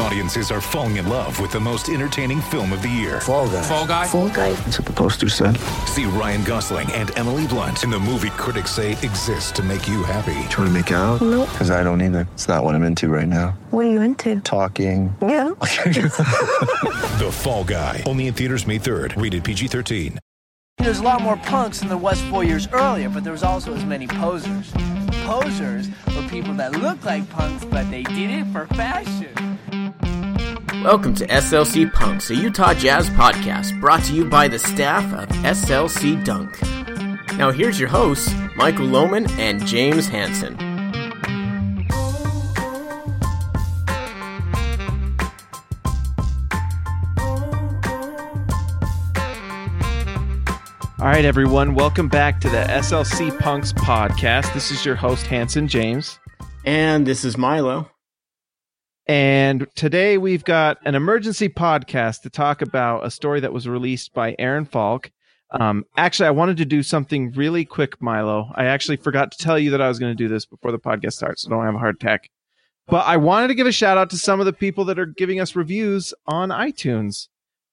Audiences are falling in love with the most entertaining film of the year. Fall guy. Fall guy. Fall guy. That's what the poster said. See Ryan Gosling and Emily Blunt in the movie critics say exists to make you happy. Trying to make it out? Nope. Because I don't either. It's not what I'm into right now. What are you into? Talking. Yeah. The Fall Guy. Only in theaters May 3rd. Rated PG-13. There's a lot more punks than there was four years earlier, but there was also as many posers. Posers were people that look like punks, but they did it for fashion. Welcome to SLC Punks, a Utah Jazz podcast brought to you by the staff of SLC Dunk. Now here's your hosts, Michael Lohman and James Hanson. All right, everyone, welcome back to the SLC Punks podcast. This is your host, Hanson James. And this is Milo. And today we've got an emergency podcast to talk about a story that was released by Aaron Falk. Um, actually, I wanted to do something really quick, Milo. I actually forgot to tell you that I was going to do this before the podcast starts, so don't have a heart attack. But I wanted to give a shout out to some of the people that are giving us reviews on iTunes.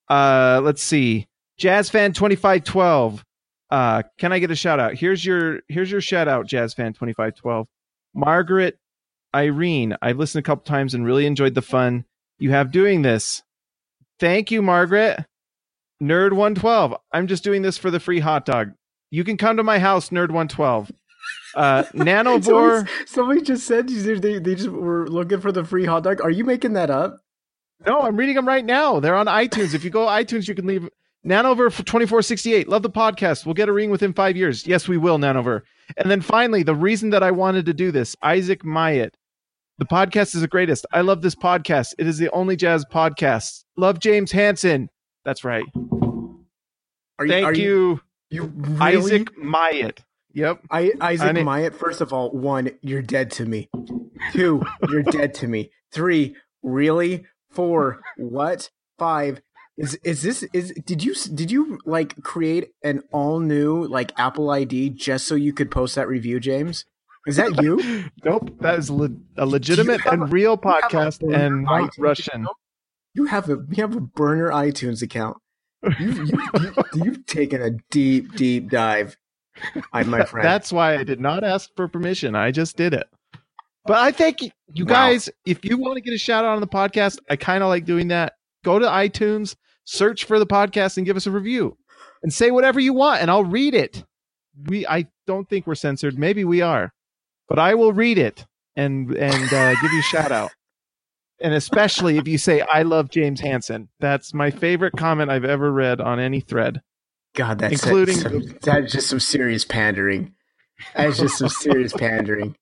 Uh, let's see. Jazz fan 2512. Uh, can I get a shout out? Here's your here's your shout out, Jazz fan 2512. Margaret Irene, I've listened a couple times and really enjoyed the fun you have doing this. Thank you, Margaret. Nerd 112. I'm just doing this for the free hot dog. You can come to my house, Nerd 112. Uh, Nanovore. Somebody, somebody just said they, they just were looking for the free hot dog. Are you making that up? No, I'm reading them right now. They're on iTunes. If you go iTunes, you can leave Nanover for 2468. Love the podcast. We'll get a ring within five years. Yes, we will, Nanover. And then finally, the reason that I wanted to do this, Isaac Myatt. The podcast is the greatest. I love this podcast. It is the only jazz podcast. Love James Hanson. That's right. Are Thank are you, You really? Isaac Myatt. Yep. I, Isaac I need- Myatt. First of all, one, you're dead to me. Two, you're dead to me. Three, really? Four, what? Five. Is is this is did you did you like create an all new like Apple ID just so you could post that review, James? Is that you? Nope. That is le- a legitimate have and real have a podcast and not Russian. account? You have a you have a burner iTunes account. You, you, you've taken a deep, deep dive, my friend. That's why I did not ask for permission. I just did it. But I think you Wow. guys, if you want to get a shout out on the podcast, I kind of like doing that. Go to iTunes, search for the podcast, and give us a review, and say whatever you want, and I'll read it. We, I don't think we're censored. Maybe we are, but I will read it and and uh, give you a shout out. And especially if you say I love James Hansen, that's my favorite comment I've ever read on any thread. God, that's including- some, that's just some serious pandering. That's just some serious pandering.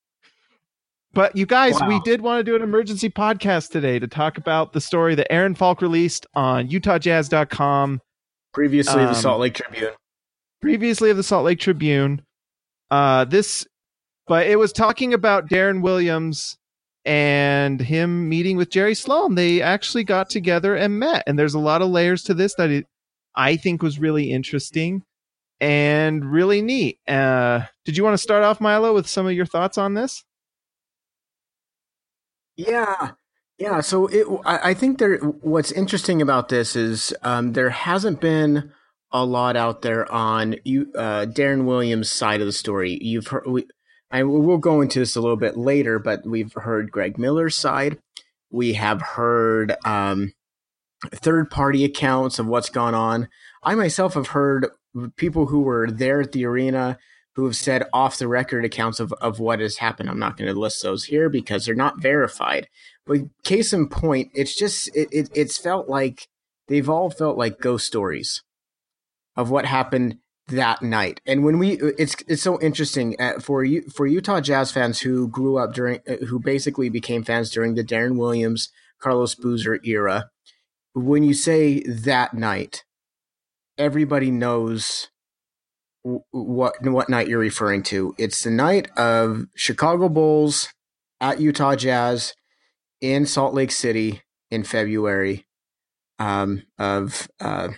But you guys, we did want to do an emergency podcast today to talk about the story that Aaron Falk released on UtahJazz.com, Previously, Um, the Salt Lake Tribune. previously of the Salt Lake Tribune. Uh, this, but it was talking about Deron Williams and him meeting with Jerry Sloan. They actually got together and met, and there's a lot of layers to this that it, I think was really interesting and really neat. Uh, did you want to start off, Milo, with some of your thoughts on this? Yeah, yeah. So it, I, think there. What's interesting about this is um, there hasn't been a lot out there on you, uh, Deron Williams' side of the story. You've heard. I we'll go into this a little bit later, but we've heard Greg Miller's side. We have heard um, third-party accounts of what's gone on. I myself have heard people who were there at the arena who have said off the record accounts of, of what has happened. I'm not going to list those here because they're not verified. But case in point, it's just it, it it's felt like they've all felt like ghost stories of what happened that night. And when we it's it's so interesting uh, for you for Utah Jazz fans who grew up during uh, who basically became fans during the Deron Williams, Carlos Boozer era. When you say that night, everybody knows what what night you're referring to. It's the night of Chicago Bulls at Utah Jazz in Salt Lake City in February um, of uh,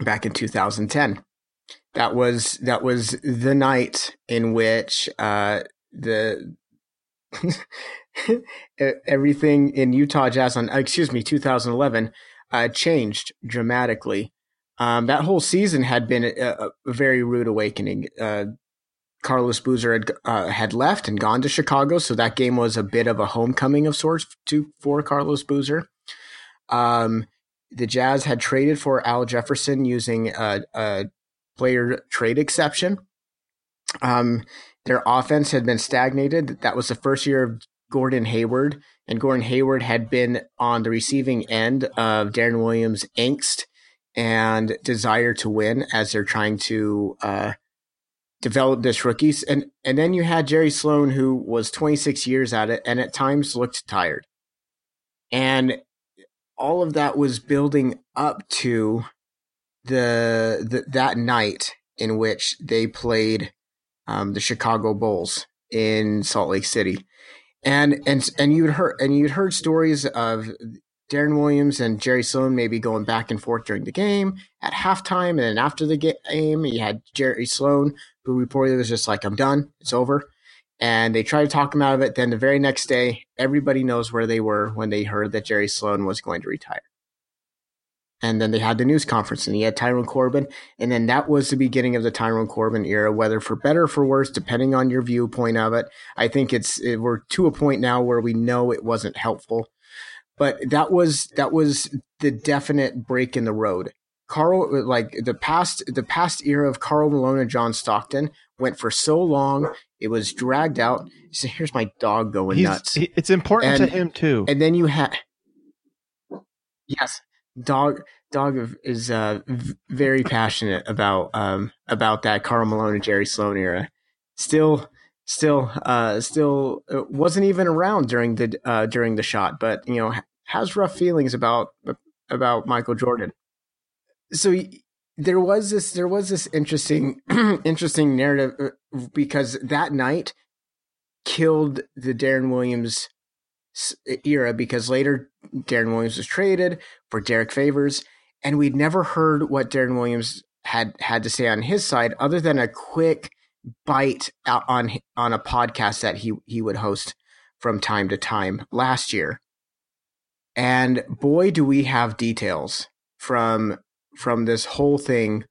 back in 2010. That was that was the night in which uh, the everything in Utah Jazz on excuse me 2011 uh, changed dramatically. Um, that whole season had been a, a very rude awakening. Uh, Carlos Boozer had uh, had left and gone to Chicago, so that game was a bit of a homecoming of sorts to for Carlos Boozer. Um, the Jazz had traded for Al Jefferson using a, a player trade exception. Um, their offense had been stagnated. That was the first year of Gordon Hayward, and Gordon Hayward had been on the receiving end of Deron Williams' angst and desire to win as they're trying to uh, develop this rookies. And and then you had Jerry Sloan, who was 26 years at it, and at times looked tired. And all of that was building up to the, the that night in which they played um, the Chicago Bulls in Salt Lake City, and and and you'd heard and you'd heard stories of Deron Williams and Jerry Sloan maybe going back and forth during the game at halftime, and then after the game, you had Jerry Sloan who reportedly was just like, "I'm done, it's over." And they tried to talk him out of it. Then the very next day, everybody knows where they were when they heard that Jerry Sloan was going to retire. And then they had the news conference and he had Tyrone Corbin. And then that was the beginning of the Tyrone Corbin era, whether for better or for worse, depending on your viewpoint of it. I think it's, it, we're to a point now where we know it wasn't helpful. But that was, that was the definite break in the road. Karl, like the past, the past era of Karl Malone and John Stockton went for so long. It was dragged out. So here's my dog going He's, nuts. he- it's important And- to him too. And then you had, yes, dog dog is uh, very passionate about um about that Karl Malone and Jerry Sloan era. Still, still, uh, still uh, wasn't even around during the uh during the shot, but you know has rough feelings about about Michael Jordan. So. y- There was this. There was this interesting, interesting narrative uh, because that night killed the Deron Williams era because later Deron Williams was traded for Derrick Favors, and we'd never heard what Deron Williams had had to say on his side, other than a quick bite out on on a podcast that he he would host from time to time last year. And boy, do we have details from from this whole thing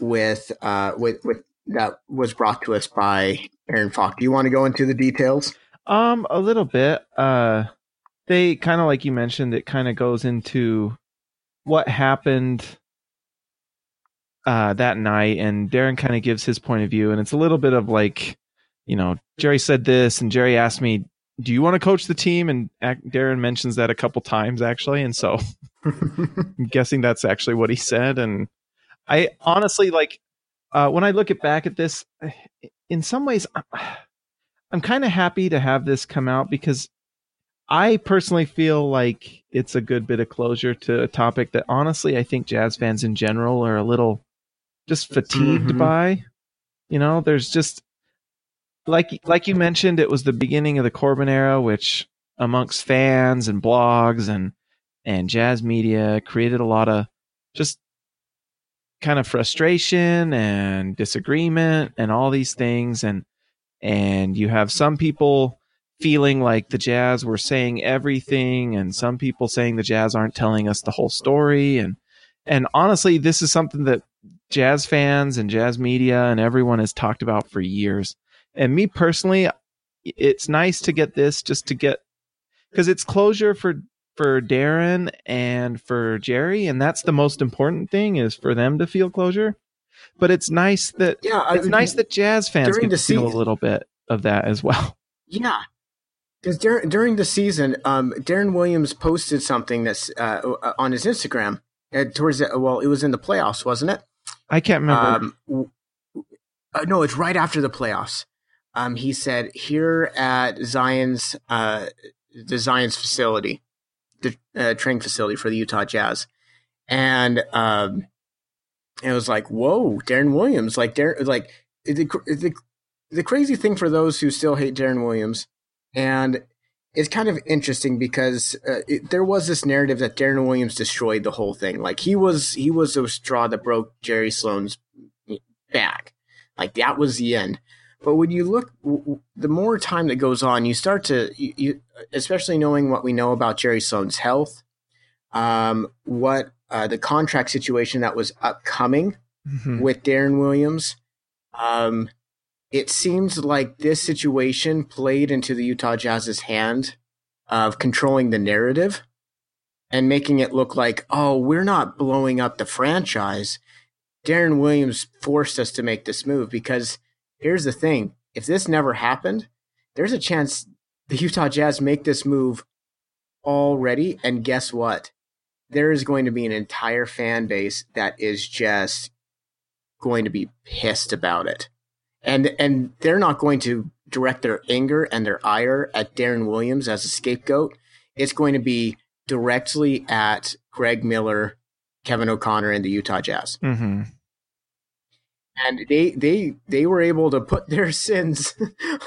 with uh with with that was brought to us by Aaron Falk. Do you want to go into the details? Um, a little bit. Uh, they kind of like you mentioned, it kind of goes into what happened uh that night, and Deron kind of gives his point of view, and it's a little bit of like, you know, Jerry said this, and Jerry asked me, "Do you want to coach the team?" And ac- Deron mentions that a couple times actually, and so I'm guessing that's actually what he said. And I honestly like uh, when I look at back at this, in some ways, I'm, I'm kind of happy to have this come out because I personally feel like it's a good bit of closure to a topic that honestly I think jazz fans in general are a little just fatigued Mhm. by. You know, there's just like like you mentioned, it was the beginning of the Corbin era, which amongst fans and blogs and and jazz media created a lot of just kind of frustration and disagreement and all these things and and you have some people feeling like the jazz were saying everything and some people saying the jazz aren't telling us the whole story. And and honestly this is something that jazz fans and jazz media and everyone has talked about for years. And me personally it's nice to get this just to get because it's closure for for Deron and for Jerry, and that's the most important thing is for them to feel closure. But it's nice that Yeah, I it's mean, nice that jazz fans during get the to feel a little bit of that as well. Yeah. Because during, during the season, um, Deron Williams posted something that's uh, on his Instagram uh, towards the, well, it was in the playoffs, wasn't it? I can't remember. Um, uh, no, it's right after the playoffs. Um, he said here at Zion's uh, the Zion's facility, the uh, training facility for the Utah Jazz, and um, it was like, whoa, Deron Williams, like Deron, like the the the crazy thing for those who still hate Deron Williams, and it's kind of interesting because uh, it, there was this narrative that Deron Williams destroyed the whole thing. Like he was he was the straw that broke Jerry Sloan's back. Like that was the end. But when you look, the more time that goes on, you start to, you, you especially knowing what we know about Jerry Sloan's health, um, what uh, the contract situation that was upcoming mm-hmm. with Deron Williams. Um, it seems like this situation played into the Utah Jazz's hand of controlling the narrative and making it look like, oh, we're not blowing up the franchise. Deron Williams forced us to make this move because here's the thing if this never happened, there's a chance the Utah Jazz make this move already. And guess what? There is going to be an entire fan base that is just going to be pissed about it. And and they're not going to direct their anger and their ire at Deron Williams as a scapegoat. It's going to be directly at Greg Miller, Kevin O'Connor, and the Utah Jazz. Mm-hmm and they they they were able to put their sins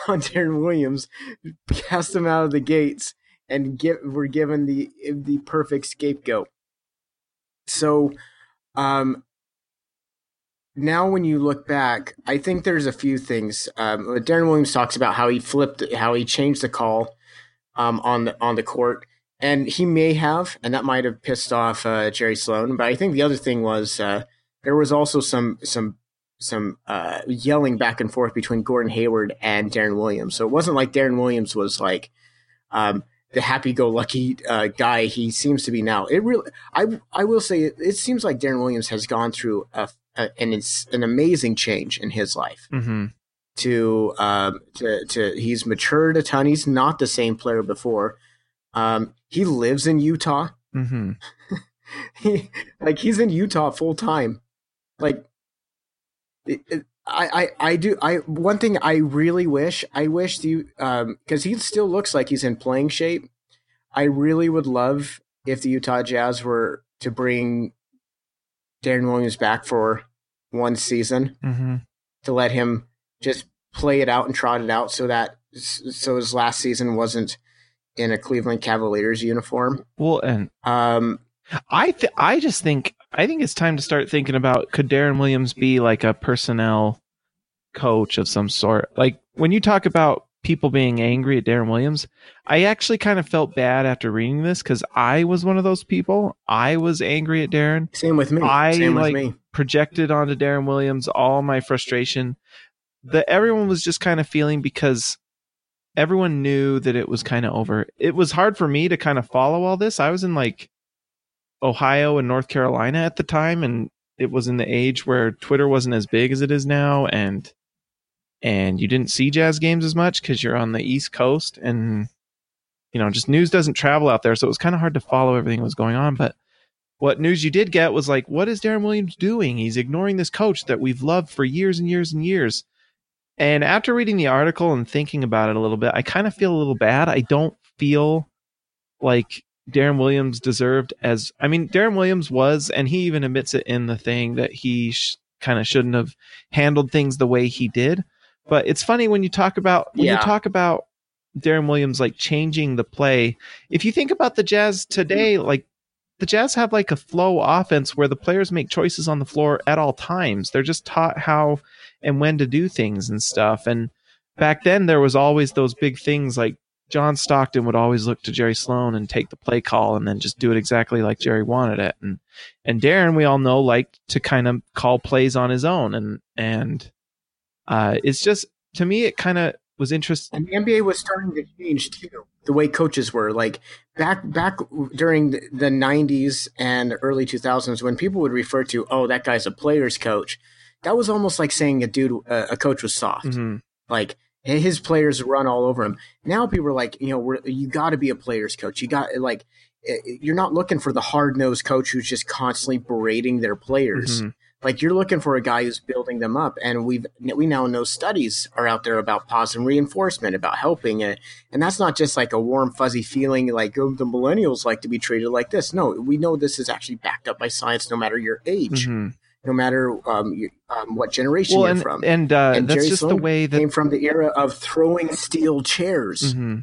on Deron Williams, cast him out of the gates, and get were given the the perfect scapegoat. So, um, now when you look back, I think there's a few things. Um, Deron Williams talks about how he flipped, how he changed the call um, on the on the court, and he may have, and that might have pissed off uh, Jerry Sloan. But I think the other thing was uh, there was also some some some uh, yelling back and forth between Gordon Hayward and Deron Williams. So it wasn't like Deron Williams was like um, the happy-go-lucky uh, guy he seems to be now. It really, I, I will say, it, it seems like Deron Williams has gone through a, a, an an amazing change in his life. Mm-hmm. To, um, to, to, he's matured a ton. He's not the same player before. Um, he lives in Utah. Mm-hmm. he, like he's in Utah full time. Like I, I, I do I one thing I really wish I wish you um because he still looks like he's in playing shape. I really would love if the Utah Jazz were to bring Deron Williams back for one season mm-hmm. to let him just play it out and trot it out so that so his last season wasn't in a Cleveland Cavaliers uniform. Well, and um, I th- I just think I think it's time to start thinking about could Deron Williams be like a personnel coach of some sort? Like when you talk about people being angry at Deron Williams, I actually kind of felt bad after reading this because I was one of those people. I was angry at Deron. Same with me. I Same like with me. projected onto Deron Williams all my frustration that everyone was just kind of feeling because everyone knew that it was kind of over. It was hard for me to kind of follow all this. I was in like Ohio and North Carolina at the time, and it was in the age where Twitter wasn't as big as it is now, and and you didn't see jazz games as much because you're on the East Coast, and you know just news doesn't travel out there, so it was kind of hard to follow everything that was going on. But what news you did get was like, what is Deron Williams doing? He's ignoring this coach that we've loved for years and years and years. And after reading the article and thinking about it a little bit, I kind of feel a little bad. I don't feel like Deron Williams deserved as I mean Deron Williams was and he even admits it in the thing that he sh- kind of shouldn't have handled things the way he did. But it's funny when you talk about when yeah. you talk about Deron Williams like changing the play if you think about the Jazz today like the Jazz have like a flow offense where the players make choices on the floor at all times. They're just taught how and when to do things and stuff. And back then there was always those big things like John Stockton would always look to Jerry Sloan and take the play call and then just do it exactly like Jerry wanted it. And and Deron, we all know, liked to kind of call plays on his own. And and uh, it's just to me, it kind of was interesting. And the NBA was starting to change too. The way coaches were like back back during the, the 90s and early 2000s when people would refer to, oh, that guy's a player's coach. That was almost like saying a dude, uh, a coach was soft. Mm-hmm. Like his players run all over him. Now people are like, you know, you got to be a player's coach. You got like, eh, you're not looking for the hard nosed coach who's just constantly berating their players. Mm-hmm. Like you're looking for a guy who's building them up, and we've we now know studies are out there about positive reinforcement, about helping it, and that's not just like a warm fuzzy feeling like oh, the millennials like to be treated like this. No, we know this is actually backed up by science, no matter your age. Mm-hmm no matter um, you, um, what generation well, you're from. And, uh, and that's Jerry just Sloan the way that came from the era of throwing steel chairs. Mm-hmm.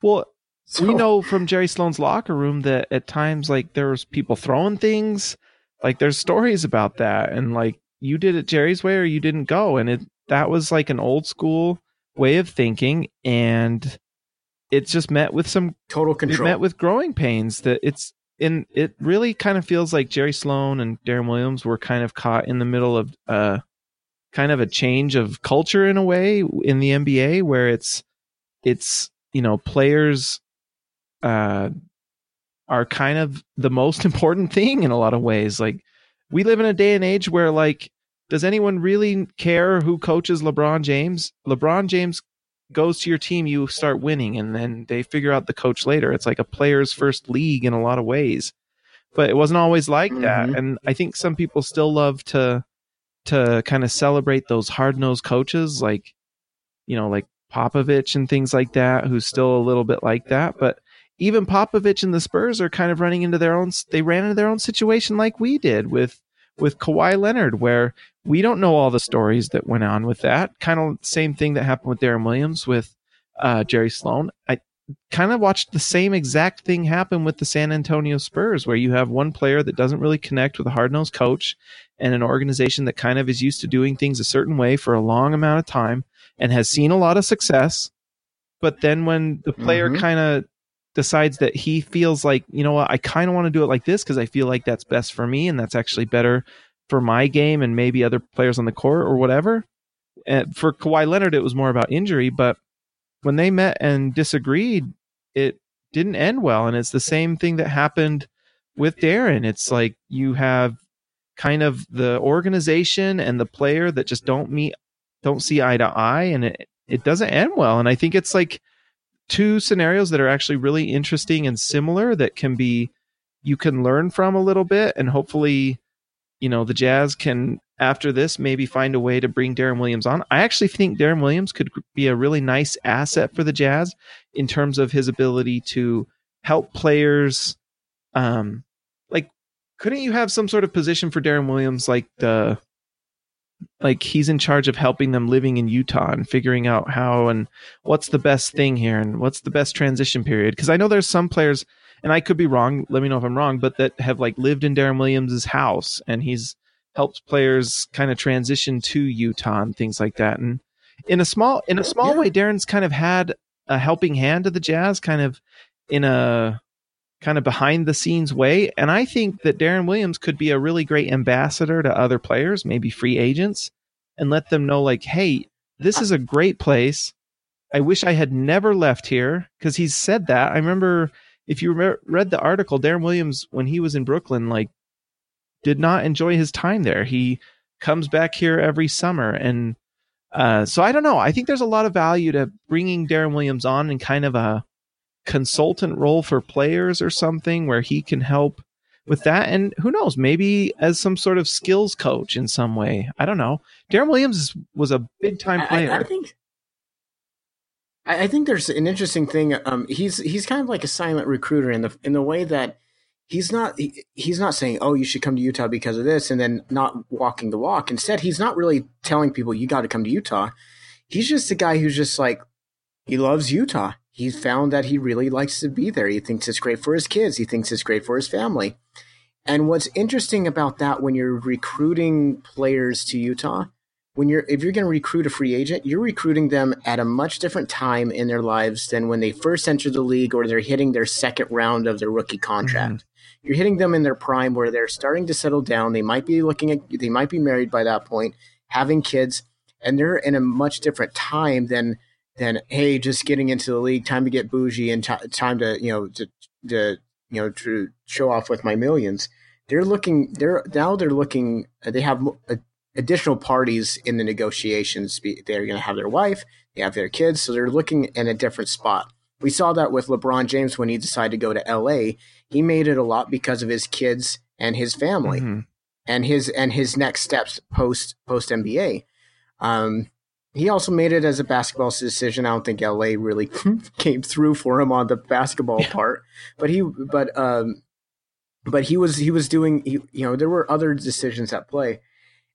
Well, So, we know from Jerry Sloan's locker room that at times like there was people throwing things. Like there's stories about that, and like you did it Jerry's way or you didn't go, and it that was like an old school way of thinking, and it's just met with some total it control. met with growing pains that it's in it really kind of feels like Jerry Sloan and Darren Williams were kind of caught in the middle of uh kind of a change of culture in a way in the NBA where it's it's you know players uh are kind of the most important thing in a lot of ways. Like we live in a day and age where like does anyone really care who coaches LeBron James? LeBron James goes to your team, you start winning, and then they figure out the coach later. It's like a player's first league in a lot of ways, but it wasn't always like that. Mhm. And I think some people still love to to kind of celebrate those hard nosed coaches, like you know, like Popovich and things like that, who's still a little bit like that. But even Popovich and the Spurs are kind of running into their own. They ran into their own situation like we did with with Kawhi Leonard, where we don't know all the stories that went on with that. Kind of same thing that happened with Deron Williams with uh, Jerry Sloan. I kind of watched the same exact thing happen with the San Antonio Spurs, where you have one player that doesn't really connect with a hard nosed coach and an organization that kind of is used to doing things a certain way for a long amount of time and has seen a lot of success. But then when the player Mhm. kind of decides that he feels like, you know what, I kind of want to do it like this because I feel like that's best for me and that's actually better for my game and maybe other players on the court or whatever. And for Kawhi Leonard, it was more about injury, but when they met and disagreed, it didn't end well. And it's the same thing that happened with Deron. It's like you have kind of the organization and the player that just don't meet, don't see eye to eye, and it it doesn't end well. And I think it's like two scenarios that are actually really interesting and similar that can be you can learn from a little bit, and hopefully, you know, the Jazz can after this maybe find a way to bring Deron Williams on. I actually think Deron Williams could be a really nice asset for the Jazz in terms of his ability to help players um like couldn't you have some sort of position for Deron Williams like the like he's in charge of helping them living in Utah and figuring out how and what's the best thing here and what's the best transition period because I know there's some players and I could be wrong let me know if I'm wrong but that have like lived in Deron Williams's house and he's helped players kind of transition to Utah and things like that and in a small in a small Yeah. way Deron's kind of had a helping hand to the Jazz kind of in a kind of behind the scenes way. And I think that Deron Williams could be a really great ambassador to other players, maybe free agents, and let them know, like, hey, this is a great place. I wish I had never left here because he's said that. I remember if you re- read the article, Deron Williams, when he was in Brooklyn, like, did not enjoy his time there. He comes back here every summer. And uh, so I don't know. I think there's a lot of value to bringing Deron Williams on in kind of a consultant role for players or something where he can help with that. And who knows, maybe as some sort of skills coach in some way. I don't know. Deron Williams was a big time player. I, I think. I I think there's an interesting thing. Um, he's he's kind of like a silent recruiter in the in the way that he's not he, he's not saying, "Oh, you should come to Utah because of this," and then not walking the walk. Instead, he's not really telling people you got to come to Utah. He's just a guy who's just like he loves Utah. He found that he really likes to be there. He thinks it's great for his kids. He thinks it's great for his family. And what's interesting about that when you're recruiting players to Utah, when you're if you're going to recruit a free agent, you're recruiting them at a much different time in their lives than when they first enter the league or they're hitting their second round of their rookie contract. Mm-hmm. You're hitting them in their prime where they're starting to settle down. They might be looking at they might be married by that point, having kids, and they're in a much different time than than hey, just getting into the league, time to get bougie and t- time to you know to, to you know to show off with my millions. They're looking. They're now they're looking. They have a- additional parties in the negotiations. They're going to have their wife. They have their kids, so they're looking in a different spot. We saw that with LeBron James when he decided to go to L.A. He made it a lot because of his kids and his family Mhm. and his and his next steps post post NBA. Um, he also made it as a basketball decision. I don't think LA really came through for him on the basketball part, but he but um, but he was he was doing he, you know there were other decisions at play,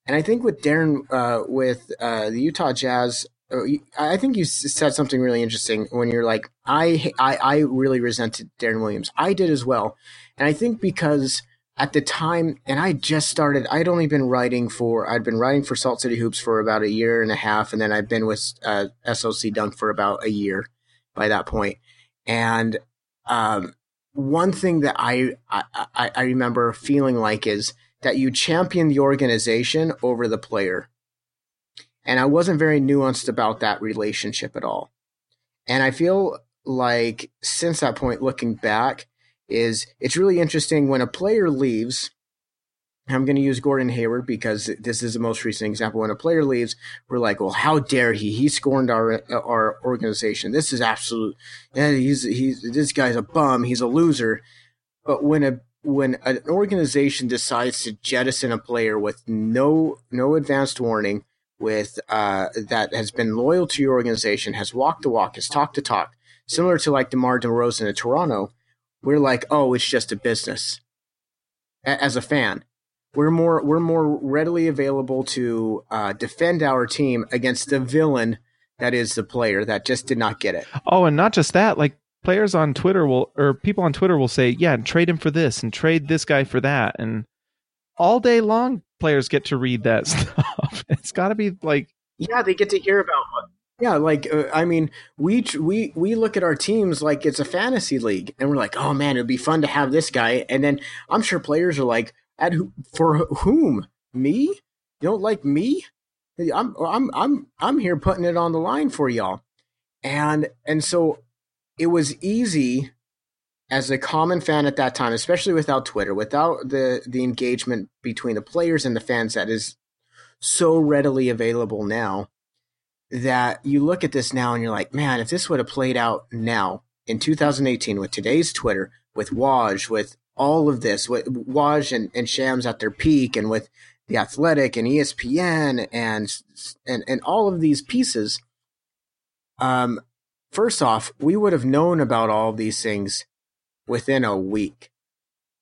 and I think with Deron uh, with uh, the Utah Jazz, uh, I think you said something really interesting when you're like, I, I, I really resented Deron Williams. I did as well. And I think because at the time, and I just started, I'd only been writing for, I'd been writing for Salt City Hoops for about a year and a half. And then I've been with uh, SLC Dunk for about a year by that point. And um, one thing that I, I, I remember feeling like is that you champion the organization over the player and I wasn't very nuanced about that relationship at all. And I feel like since that point, looking back, is it's really interesting when a player leaves. I'm going to use Gordon Hayward because this is the most recent example. When a player leaves, we're like, "Well, how dare he? He scorned our our organization. This is absolute. Yeah, he's he's this guy's a bum. He's a loser." But when a when an organization decides to jettison a player with no no advanced warning, with uh, that has been loyal to your organization, has walked the walk, has talked the talk, similar to like DeMar DeRozan in Toronto, we're like, oh, it's just a business. A- as a fan, we're more we're more readily available to uh, defend our team against the villain that is the player that just did not get it. Oh, and not just that, like players on Twitter will or people on Twitter will say, yeah, trade him for this and trade this guy for that, and all day long players get to read that stuff. It's got to be like yeah, they get to hear about yeah, like uh, I mean, we we we look at our teams like it's a fantasy league, and we're like, oh man, it'd be fun to have this guy. And then I'm sure players are like, at who, for whom? Me? You don't like me? I'm I'm I'm I'm here putting it on the line for y'all, and and so it was easy as a common fan at that time, especially without Twitter, without the the engagement between the players and the fans that is so readily available now, that you look at this now and you're like, man, if this would have played out now in 2018 with today's Twitter, with Woj, with all of this, with Woj and, and Shams at their peak, and with the Athletic and ESPN and and and all of these pieces. Um, first off, we would have known about all of these things within a week.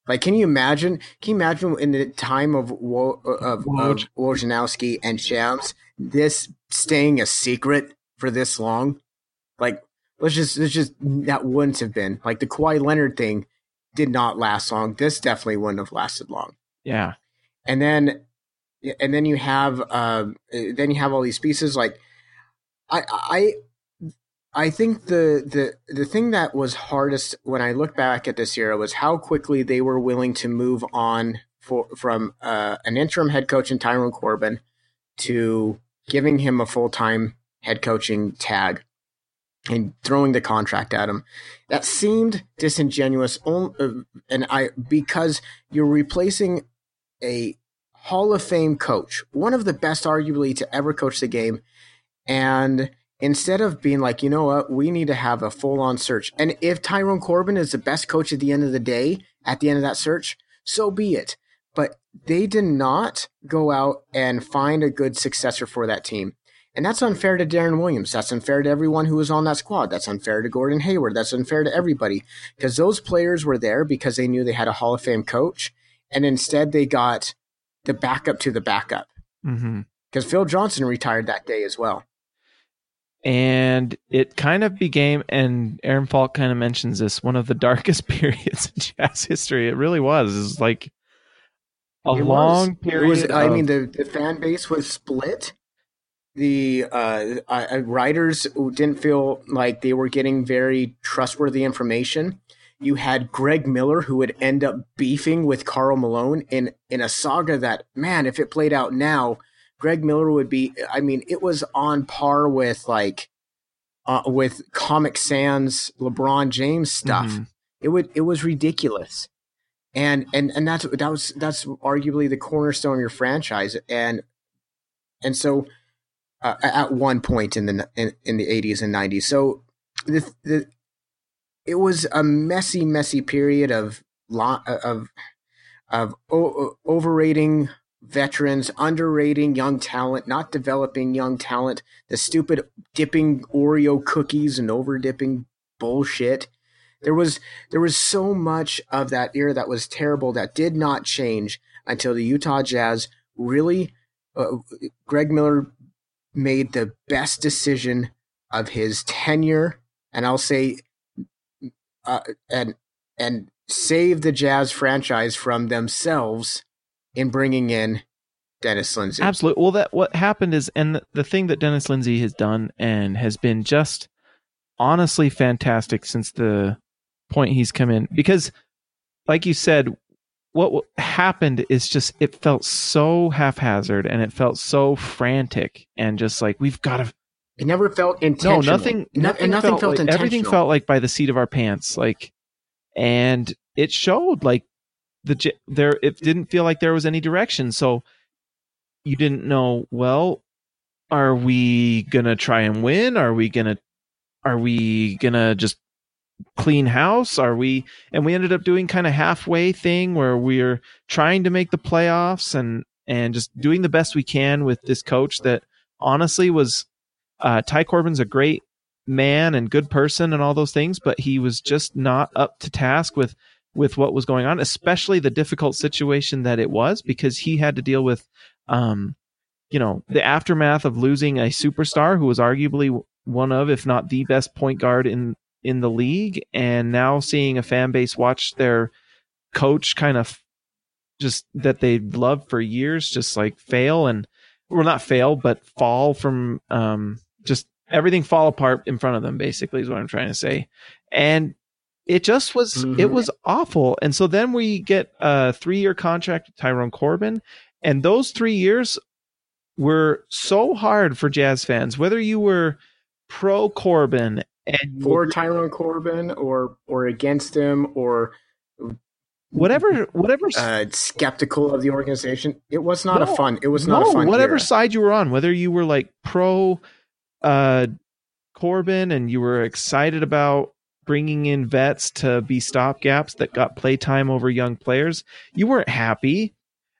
Like, can you imagine? Can you imagine in the time of Wo, of, of Wojnarowski and Shams, this staying a secret for this long? Like, let's just let's just that wouldn't have been like the Kawhi Leonard thing did not last long. This definitely wouldn't have lasted long. Yeah, and then and then you have uh, then you have all these pieces like I I I think the the the thing that was hardest when I look back at this era was how quickly they were willing to move on for, from uh, an interim head coach in Tyrone Corbin to giving him a full time head coaching tag and throwing the contract at him. That seemed disingenuous, uh, and I because you're replacing a Hall of Fame coach, one of the best, arguably, to ever coach the game, and instead of being like, you know what, we need to have a full on search. And if Tyrone Corbin is the best coach at the end of the day, at the end of that search, so be it. But they did not go out and find a good successor for that team. And that's unfair to Deron Williams. That's unfair to everyone who was on that squad. That's unfair to Gordon Hayward. That's unfair to everybody because those players were there because they knew they had a Hall of Fame coach. And instead they got the backup to the backup. Because mm-hmm. Phil Johnson retired that day as well and it kind of became and aaron falk kind of mentions this one of the darkest periods in jazz history. It really was. Is like a it long was. period was, of, i mean the, the fan base was split. The uh, uh, writers didn't feel like they were getting very trustworthy information. You had greg miller who would end up beefing with karl malone in in a saga that man if it played out now Greg Miller would be. I mean, it was on par with like uh, with Comic Sans LeBron James stuff. Mm-hmm. It would. It was ridiculous, and and and that's that was that's arguably the cornerstone of your franchise, and and so uh, at one point in the in, in the 80s and 90s. So the the it was a messy, messy period of lot of of overrating veterans, underrating young talent, not developing young talent, the stupid dipping Oreo cookies and over dipping bullshit. There was there was so much of that era that was terrible that did not change until the Utah Jazz really uh, Greg Miller made the best decision of his tenure, and I'll say, uh, and and save the Jazz franchise from themselves in bringing in Dennis Lindsay. Absolutely. Well, that what happened is, and the, the thing that Dennis Lindsay has done and has been just honestly fantastic since the point he's come in, because, like you said, what w- happened is just it felt so haphazard and it felt so frantic and just like we've got to. It never felt No, intentional. nothing. No- Nothing, nothing felt, felt like, intentional. everything felt like by the seat of our pants, like, and it showed like the there. It didn't feel like there was any direction. So you didn't know. Well, are we gonna try and win? Are we gonna? Are we gonna just clean house? Are we? And we ended up doing kind of halfway thing where we're trying to make the playoffs and and just doing the best we can with this coach that honestly was uh, Ty Corbin's a great man and good person and all those things, but he was just not up to task with with what was going on, especially the difficult situation that it was because he had to deal with, um, you know, the aftermath of losing a superstar who was arguably one of, if not the best point guard in in the league, and now seeing a fan base watch their coach kind of just that they loved for years just like fail and well not fail but fall from um just everything fall apart in front of them basically is what i'm trying to say. And it just was Mhm. it was awful and so then we get a three year contract with tyrone corbin and those three years were so hard for jazz fans whether you were pro corbin and for Tyrone Corbin or or against him or whatever whatever uh, skeptical of the organization. It was not No, a fun. It was not no, a fun. whatever era. side you were on, whether you were like pro uh, Corbin and you were excited about bringing in vets to be stopgaps that got playtime over young players, you weren't happy.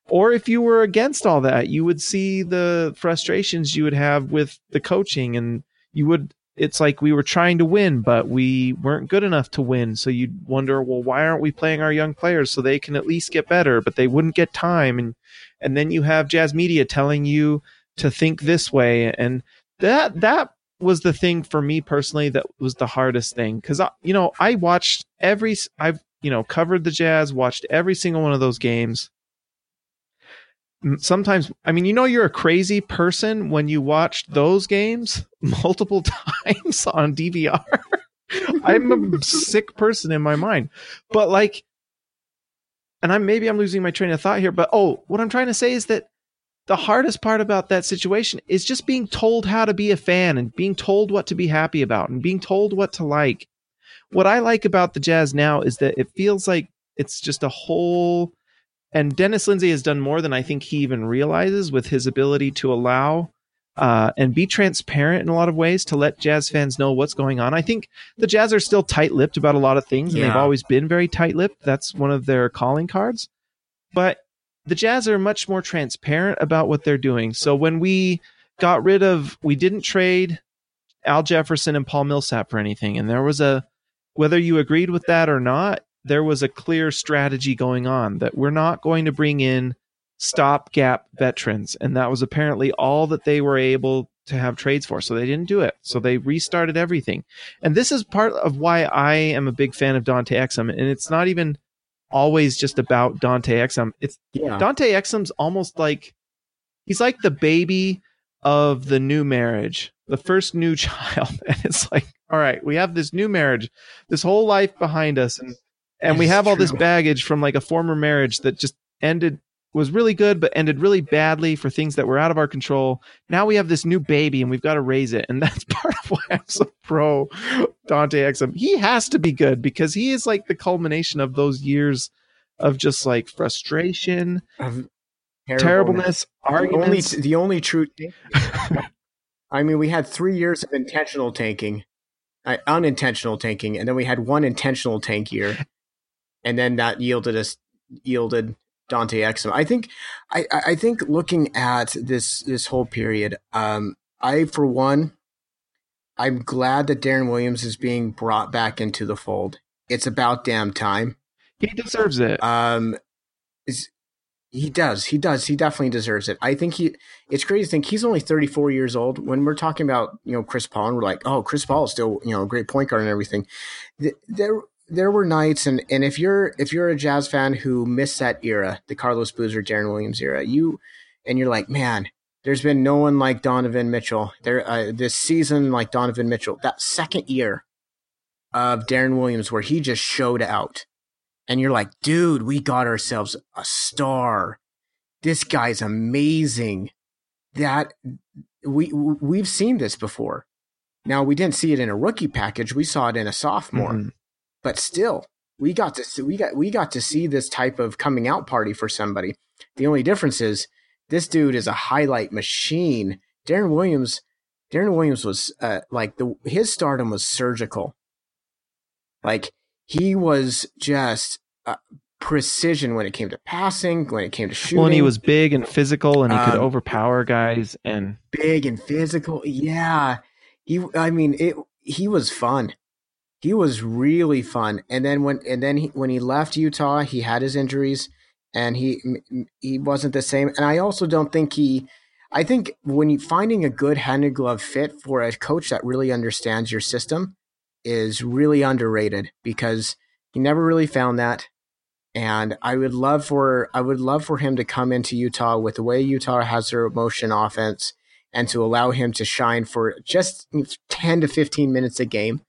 Or if you were against all that, you would see the frustrations you would have with the coaching, and you would. It's like we were trying to win, but we weren't good enough to win. So you'd wonder, well, why aren't we playing our young players so they can at least get better? But they wouldn't get time, and and then you have jazz media telling you to think this way and that that was the thing for me personally that was the hardest thing. Because you know i watched every i've you know covered the jazz watched every single one of those games. Sometimes i mean you know you're a crazy person when you watched those games multiple times on dvr i'm a sick person in my mind. But like and i'm maybe i'm losing my train of thought here but oh what i'm trying to say is that the hardest part about that situation is just being told how to be a fan and being told what to be happy about and being told what to like. What I like about the Jazz now is that it feels like it's just a whole and Dennis Lindsay has done more than I think he even realizes with his ability to allow uh, and be transparent in a lot of ways to let Jazz fans know what's going on. I think the Jazz are still tight lipped about a lot of things, and they've always been very tight lipped. That's one of their calling cards. But the Jazz are much more transparent about what they're doing. So when we got rid of, we didn't trade Al Jefferson and Paul Millsap for anything, and there was a, whether you agreed with that or not, there was a clear strategy going on that we're not going to bring in stopgap veterans, and that was apparently all that they were able to have trades for. So they didn't do it. So they restarted everything, and this is part of why I am a big fan of Dante Exum, and it's not even always just about Dante Exum. It's Yeah. Dante Exum's almost like he's like the baby of the new marriage, the first new child. And it's like, all right, we have this new marriage, this whole life behind us, and and we It's have all this baggage from like a former marriage that just ended was really good but ended really badly for things that were out of our control. Now we have this new baby and we've got to raise it. And that's part of why I'm so pro Dante Exum. He has to be good because he is like the culmination of those years of just like frustration, Of terribleness, The only, arguments. the only true. I mean, we had three years of intentional tanking, uh, unintentional tanking, and then we had one intentional tank year, and then that yielded us yielded Dante Exum. I think, I, I I think looking at this this whole period, um, I for one, I'm glad that Deron Williams is being brought back into the fold. It's about damn time. he deserves it. Um, is He does. He does. He definitely deserves it. I think he. It's crazy to think he's only 34 years old. When we're talking about you know Chris Paul, and we're like, oh, Chris Paul is still you know a great point guard and everything. There, there were nights, and and if you're if you're a Jazz fan who missed that era, the Carlos Boozer, Deron Williams era, you and you're like, man, there's been no one like Donovan Mitchell there uh, this season like Donovan Mitchell. That second year of Deron Williams where he just showed out and you're like, dude, we got ourselves a star. This guy's amazing. That we we've seen this before. Now we didn't see it in a rookie package. We saw it in a sophomore, mm-hmm. But still, we got to see, we got we got to see this type of coming out party for somebody. The only difference is this dude is a highlight machine. Deron Williams, Deron Williams was uh, like the his stardom was surgical. Like he was just uh, precision when it came to passing, when it came to shooting. Well, and he was big and physical, and he um, could overpower guys. And big and physical, yeah. He, I mean, it. He was fun. He was really fun. And then when and then he, when he left Utah, he had his injuries, and he he wasn't the same. And I also don't think he. I think when you finding a good hand and glove fit for a coach that really understands your system is really underrated because he never really found that. And I would love for I would love for him to come into Utah with the way Utah has their motion offense and to allow him to shine for just 10 to 15 minutes a game.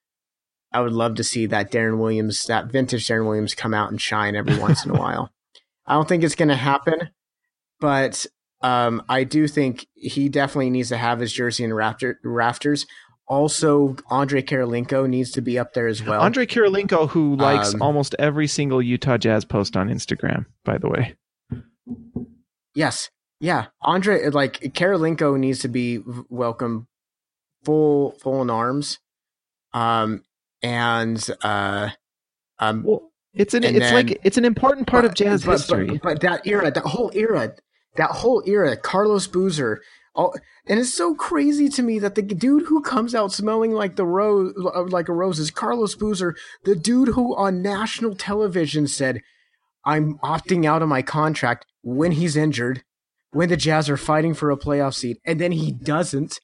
I would love to see that Deron Williams, that vintage Deron Williams come out and shine every once in a while. I don't think it's going to happen, but um, I do think he definitely needs to have his jersey in rafter, rafters. Also, Andre Kirilenko needs to be up there as well. Andre Kirilenko, who likes um, almost every single Utah Jazz post on Instagram, by the way. Yes, yeah, Andre like Kirilenko needs to be welcome full full in arms, um, and uh, um, well, it's an it's then, like it's an important part but, of jazz but, history. But, but, that era, that whole era, that whole era, Carlos Boozer, all, and it's so crazy to me that the dude who comes out smelling like the rose, uh, like a rose, is Carlos Boozer, the dude who on national television said, "I'm opting out of my contract when he's injured, when the Jazz are fighting for a playoff seat, and then he doesn't."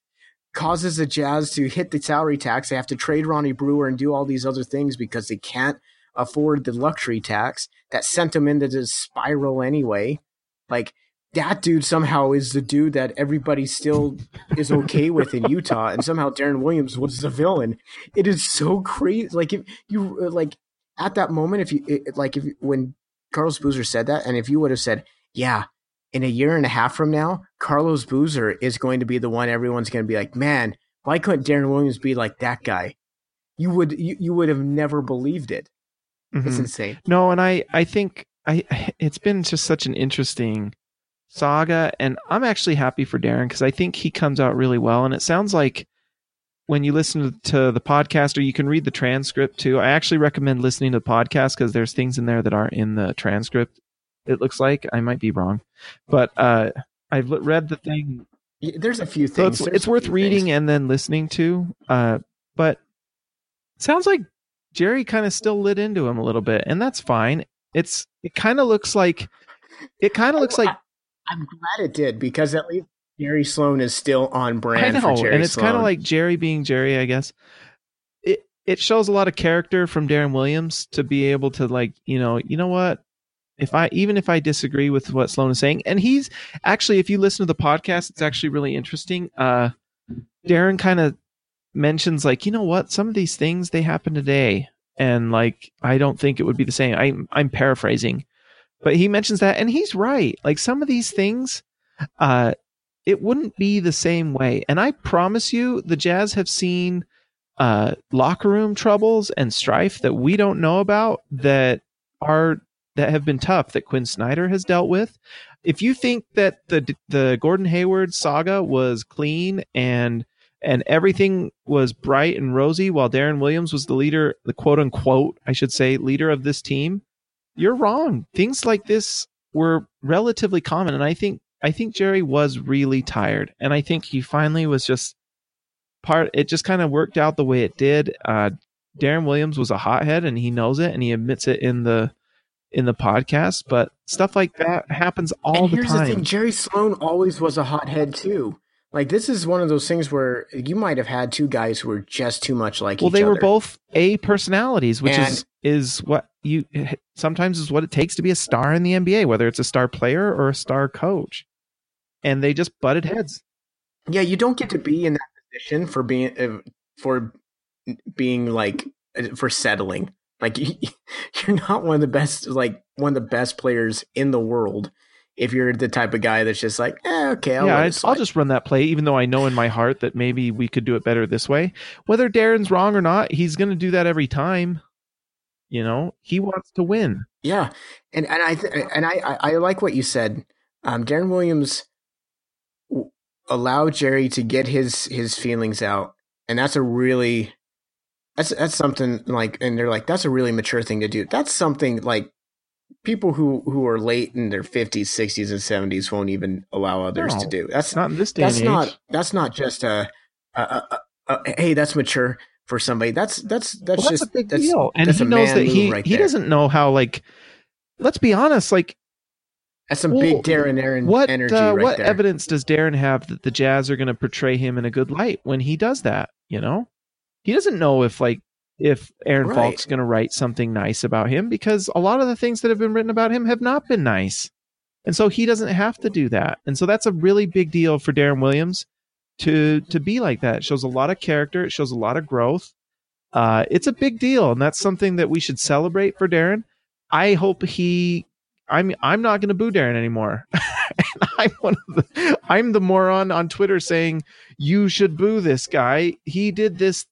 Causes the Jazz to hit the salary tax. They have to trade Ronnie Brewer and do all these other things because they can't afford the luxury tax that sent him into this spiral anyway. Like that dude somehow is the dude that everybody still is okay with in Utah, and somehow Deron Williams was the villain. It is so crazy. Like if you like at that moment, if you it, like if when Carlos Boozer said that, and if you would have said, "Yeah, in a year and a half from now, Carlos Boozer is going to be the one everyone's going to be like, man, why couldn't Deron Williams be like that guy?" You would you, you would have never believed it. Mm-hmm. It's insane. No, and I I think I it's been just such an interesting saga, and I'm actually happy for Deron because I think he comes out really well, and it sounds like when you listen to the podcast or you can read the transcript too. I actually recommend listening to the podcast because there's things in there that aren't in the transcript. It looks like I might be wrong, but uh, I've read the thing. There's a few things. So it's, it's worth reading things. and then listening to. Uh, but sounds like Jerry kind of still lit into him a little bit, and that's fine. It's it kind of looks like it kind of looks like I'm glad it did because at least Jerry Sloan is still on brand. I know, and it's kind of like Jerry being Jerry, I guess. It it shows a lot of character from Deron Williams to be able to like you know you know what if I even if I disagree with what Sloan is saying, and he's actually if you listen to the podcast, it's actually really interesting. Uh, Deron kind of mentions like you know what? Some of these things they happen today and like i don't think it would be the same. I'm i'm paraphrasing but he mentions that and he's right. Like some of these things uh it wouldn't be the same way. And i promise you the jazz have seen uh locker room troubles and strife that we don't know about that are that have been tough that Quinn snyder has dealt with if you think that the the gordon hayward saga was clean and and everything was bright and rosy while Deron Williams was the leader, the quote unquote, I should say, leader of this team, you're wrong. Things like this were relatively common. And I think, I think Jerry was really tired. And I think he finally was just part, it just kind of worked out the way it did. Uh, Deron Williams was a hothead and he knows it and he admits it in the, in the podcast, but stuff like that happens all and the here's time. the thing: Jerry Sloan always was a hothead too. Like this is one of those things where you might have had two guys who were just too much like well, they were both A personalities, which is And- is what you sometimes is what it takes to be a star in the NBA, whether it's a star player or a star coach. And they just butted heads. Yeah, you don't get to be in that position for being uh, for being like uh, for settling. Like you, you're not one of the best, like one of the best players in the world. If you're the type of guy that's just like, eh, okay, I'll, yeah, I, I'll just run that play, even though I know in my heart that maybe we could do it better this way. Whether Deron's wrong or not, he's going to do that every time. You know, he wants to win. Yeah, and and I th- and I, I I like what you said. Um, Deron Williams w- allowed Jerry to get his his feelings out, and that's a really that's that's something like, and they're like, that's a really mature thing to do. That's something like people who who are late in their fifties, sixties, and seventies won't even allow others No, to do. That's not in this day that's not that's not just a, a, a, a, hey, that's mature for somebody. That's that's that's well, just that's a big that's, deal, and he knows that he right he doesn't know how. Like, let's be honest. Like, That's some Well, big Deron Aaron what energy uh, right what there. evidence does Deron have that the Jazz are going to portray him in a good light when he does that? You know, he doesn't know if like if Aaron Right. Falk's going to write something nice about him because a lot of the things that have been written about him have not been nice, and so he doesn't have to do that. And so that's a really big deal for Deron Williams to to be like that. It shows a lot of character. It shows a lot of growth. Uh, it's a big deal, and that's something that we should celebrate for Deron. I hope he. I'm I'm not going to boo Deron anymore. and I'm one of the I'm the moron on Twitter saying you should boo this guy. He did this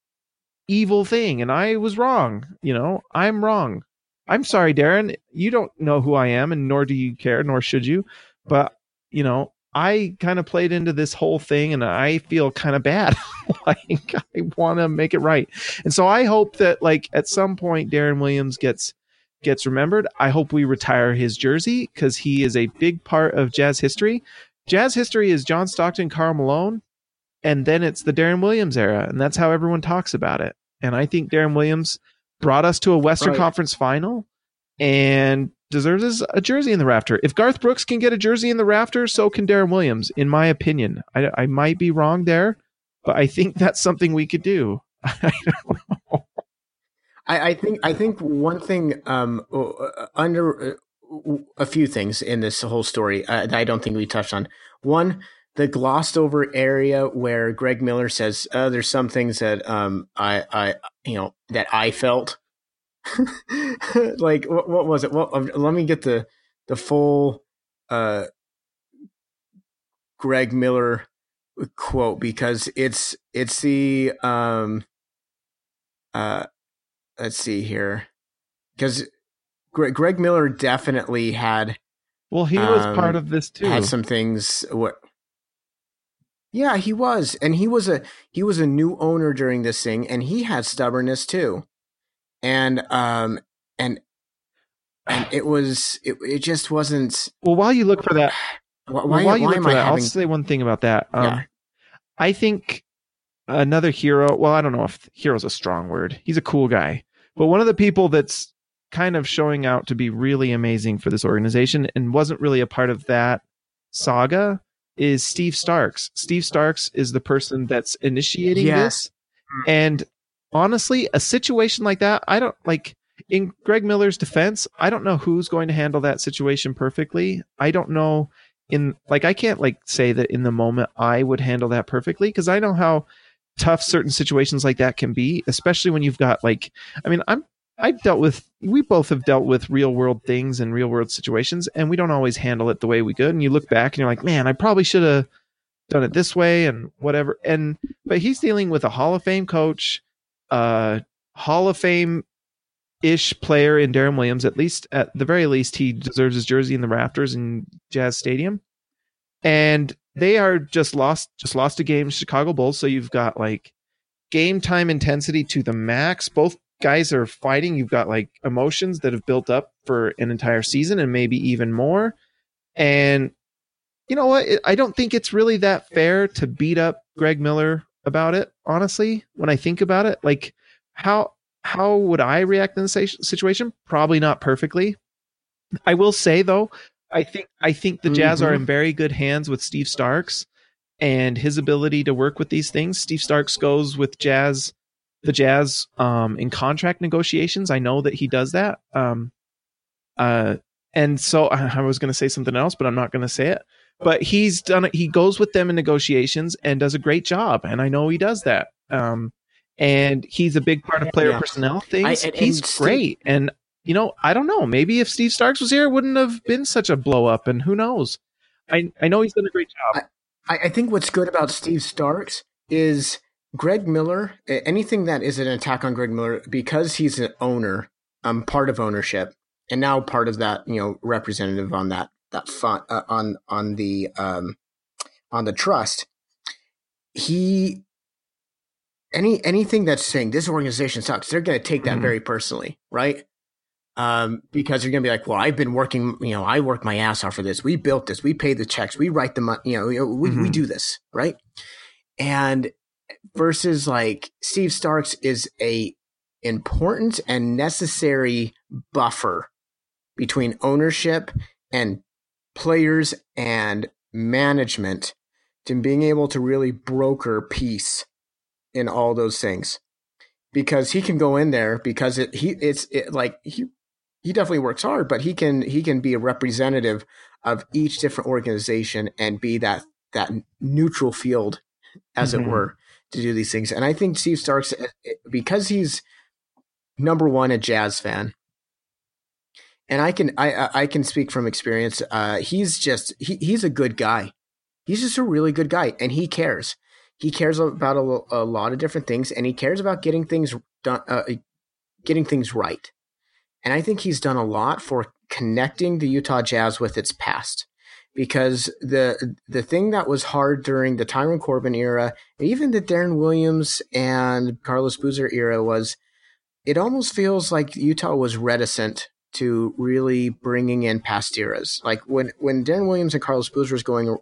evil thing, and I was wrong. You know, I'm wrong. I'm sorry, Deron. You don't know who I am, and nor do you care, nor should you. But you know, I kind of played into this whole thing, and I feel kind of bad. like I want to make it right, and so I hope that like at some point Deron Williams gets gets remembered. I hope we retire his jersey because he is a big part of jazz history. Jazz history is John Stockton, Karl Malone, and then it's the Deron Williams era, and that's how everyone talks about it. And I think Deron Williams brought us to a Western Right. Conference final and deserves a jersey in the rafter. If Garth Brooks can get a jersey in the rafter, so can Deron Williams, in my opinion. I, I might be wrong there, but I think that's something we could do. I, I think I think one thing um, uh, under uh, a few things in this whole story uh, that I don't think we touched on. One, the glossed over area where Greg Miller says, uh, "There's some things that um, I, I, you know, that I felt." like what, what was it? Well, um, let me get the the full uh, Greg Miller quote because it's it's the um uh let's see here because Greg, Greg Miller definitely had well, he was Um, part of this too. had some things what yeah he was and he was a he was a new owner during this thing and he had stubbornness too and um and and it was it, it just wasn't well, while you look for that, why, Well, while you look for that, having I'll say one thing about that. Um, Yeah. I think another hero. Well, I don't know if hero's a strong word. He's a cool guy, but one of the people that's kind of showing out to be really amazing for this organization and wasn't really a part of that saga is Steve Starks. Steve Starks is the person that's initiating Yes. this, and honestly, a situation like that, I don't like. In Greg Miller's defense, I don't know who's going to handle that situation perfectly. I don't know in like I can't like say that in the moment I would handle that perfectly because I know how tough certain situations like that can be, especially when you've got like I mean I'm I've dealt with we both have dealt with real world things and real world situations and we don't always handle it the way we could and you look back and you're like man I probably should have done it this way and whatever and but he's dealing with a Hall of Fame coach uh Hall of Fame ish player in Deron Williams. At least, at the very least, he deserves his jersey in the rafters in Jazz Stadium. And they are just lost, just lost a game, Chicago Bulls. So you've got like game time intensity to the max. Both guys are fighting. You've got like emotions that have built up for an entire season and maybe even more. And you know what? I don't think it's really that fair to beat up Greg Miller about it. Honestly, when I think about it, like how how would I react in this situation? Probably not perfectly. I will say though, I think I think the Jazz are Mhm. in very good hands with Steve Starks and his ability to work with these things. Steve Starks goes with Jazz, the Jazz, um, in contract negotiations. I know that he does that. Um, uh, and so I, I was going to say something else, but I'm not going to say it. But he's done it. He goes with them in negotiations and does a great job. And I know he does that. Um, and he's a big part of player Yeah. personnel things. I- and- he's and Steve- great. And you know, I don't know. Maybe if Steve Starks was here, it wouldn't have been such a blow up. And who knows? I I know he's done a great job. I, I think what's good about Steve Starks is Greg Miller. Anything that is an attack on Greg Miller because he's an owner, um, part of ownership, and now part of that, you know, representative on that that fund uh, on on the um on the trust. He any anything that's saying this organization sucks, they're going to take that Mhm. very personally, right? um, because you're gonna be like, well, I've been working, you know, I worked my ass off for this. We built this. We paid the checks. We write the money. You know, we we Mhm. do this right. And versus like Steve Starks is a important and necessary buffer between ownership and players and management to being able to really broker peace in all those things because he can go in there because it he it's it, like he he definitely works hard but he can he can be a representative of each different organization and be that that neutral field as Mhm. it were to do these things. And i think steve starks eh, because he's number one a jazz fan and i can i I- i can speak from experience uh he's just he, he's a good guy. He's just a really good guy and he cares. He cares about a, a lot of different things and he cares about getting things done uh, getting things right. And i think he's done a lot for connecting the utah jazz with its past because the the thing that was hard during the Tyrone Corbin era, even the Deron Williams and Carlos Boozer era, was it almost feels like Utah was reticent to really bringing in past eras. Like when when Deron Williams and Carlos Boozer was going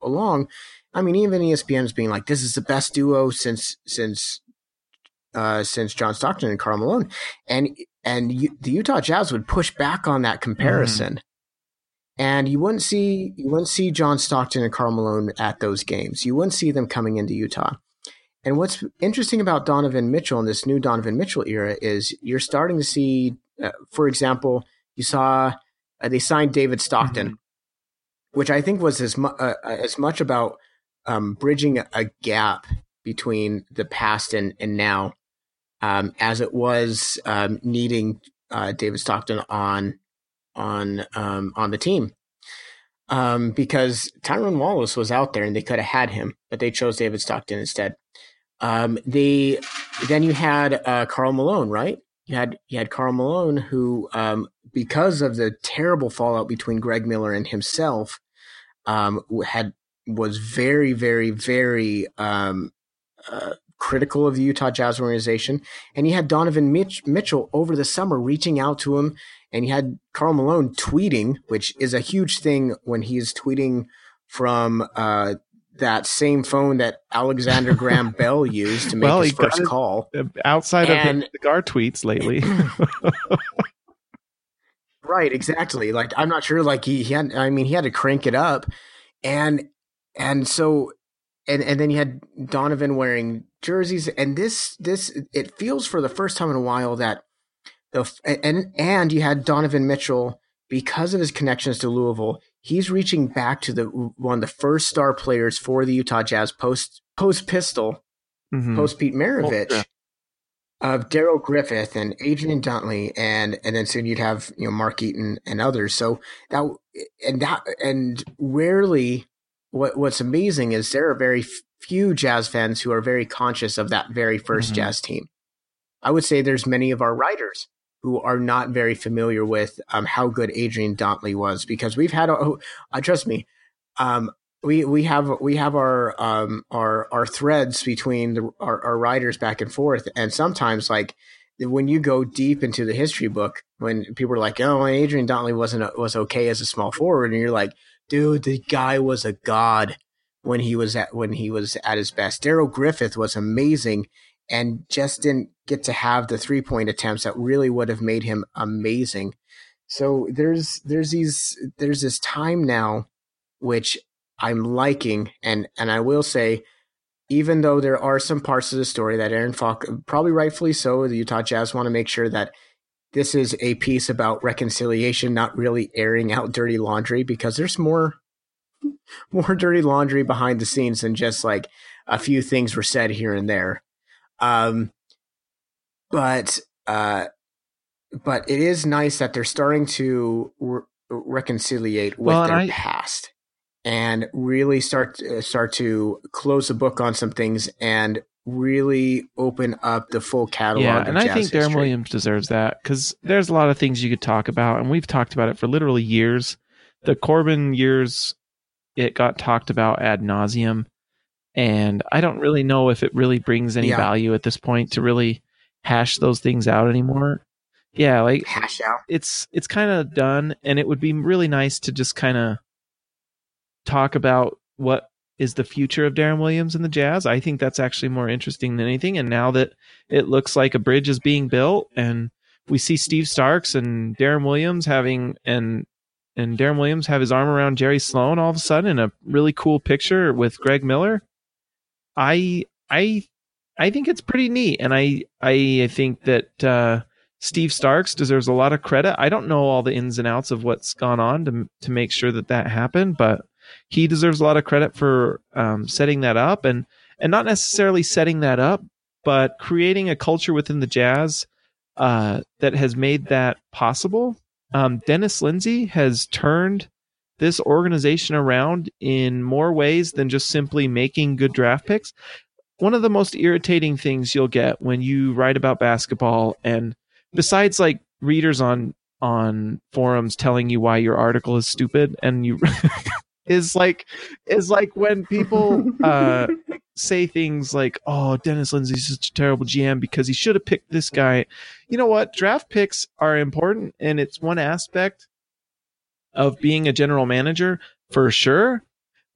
along, I mean, even ESPN's being like, "This is the best duo since since uh, since John Stockton and Karl Malone," and and you, the Utah Jazz would push back on that comparison. And you wouldn't see you wouldn't see John Stockton and Karl Malone at those games. You wouldn't see them coming into Utah. And what's interesting about Donovan Mitchell in this new Donovan Mitchell era is you're starting to see, uh, for example, you saw uh, they signed David Stockton, which I think was as, mu- uh, as much about um, bridging a, a gap between the past and, and now um, as it was um, needing uh, David Stockton on on um, on the team. Um, because Tyrone Wallace was out there and they could have had him, but they chose David Stockton instead. Um, they then you had uh, Karl Malone, right? You had you had Karl Malone who, um, because of the terrible fallout between Greg Miller and himself, um, had was very, very, very um, uh, critical of the Utah Jazz organization. And you had Donovan Mitch- Mitchell over the summer reaching out to him, and you had Karl Malone tweeting, which is a huge thing when he's tweeting from uh, that same phone that Alexander Graham Bell used to make Well, his first call. Uh, Outside And- of the cigar tweets lately. Right, exactly. Like I'm not sure. Like he, he had. I mean, he had to crank it up, and and so and and then you had Donovan wearing jerseys, and this this it feels for the first time in a while that and and you had Donovan Mitchell because of his connections to Louisville. He's reaching back to the one of the first star players for the Utah Jazz post post pistol Mhm. post Pete Maravich yeah. of Darrell Griffith and Adrian Dantley and and then soon you'd have you know Mark Eaton and others. So that and that and rarely what what's amazing is there are very few jazz fans who are very conscious of that very 1st Mhm. jazz team. I would say there's many of our writers who are not very familiar with um, how good Adrian Dantley was because we've had a, uh, trust me, um, we we have we have our um our our threads between the, our, our writers back and forth, and sometimes like when you go deep into the history book, when people are like, "Oh, Adrian Dantley wasn't was okay as a small forward," and you're like, "Dude, the guy was a god when he was at when he was at his best." Darrell Griffith was amazing, and just didn't get to have the three point attempts that really would have made him amazing. So there's there's these there's this time now which I'm liking and and I will say even though there are some parts of the story that Aaron Falk probably rightfully so the Utah Jazz want to make sure that this is a piece about reconciliation not really airing out dirty laundry because there's more more dirty laundry behind the scenes than just like a few things were said here and there. Um but uh but it is nice that they're starting to re- reconciliate with Well, their I- past and really start uh, start to close the book on some things and really open up the full catalog. Yeah, and I think Deron. Williams deserves that because there's a lot of things you could talk about, and we've talked about it for literally years. The Corbin years, it got talked about ad nauseum, and I don't really know if it really brings any Yeah. value at this point to really hash those things out anymore. Yeah, like hash out. it's it's kind of done and it would be really nice to just kind of talk about what is the future of Deron Williams and the Jazz. I think that's actually more interesting than anything and now that it looks like a bridge is being built and we see Steve Starks and Deron Williams having and and Deron Williams have his arm around Jerry Sloan all of a sudden in a really cool picture with Greg Miller. I I I think it's pretty neat and I I think that uh Steve Starks deserves a lot of credit. I don't know all the ins and outs of what's gone on to to make sure that that happened, but he deserves a lot of credit for um, setting that up and and not necessarily setting that up, but creating a culture within the Jazz uh, that has made that possible. Um, Dennis Lindsay has turned this organization around in more ways than just simply making good draft picks. One of the most irritating things you'll get when you write about basketball and besides like readers on on forums telling you why your article is stupid and you is like is like when people uh say things like oh Dennis Lindsay's such a terrible GM because he should have picked this guy. You know what? Draft picks are important and it's one aspect of being a general manager for sure.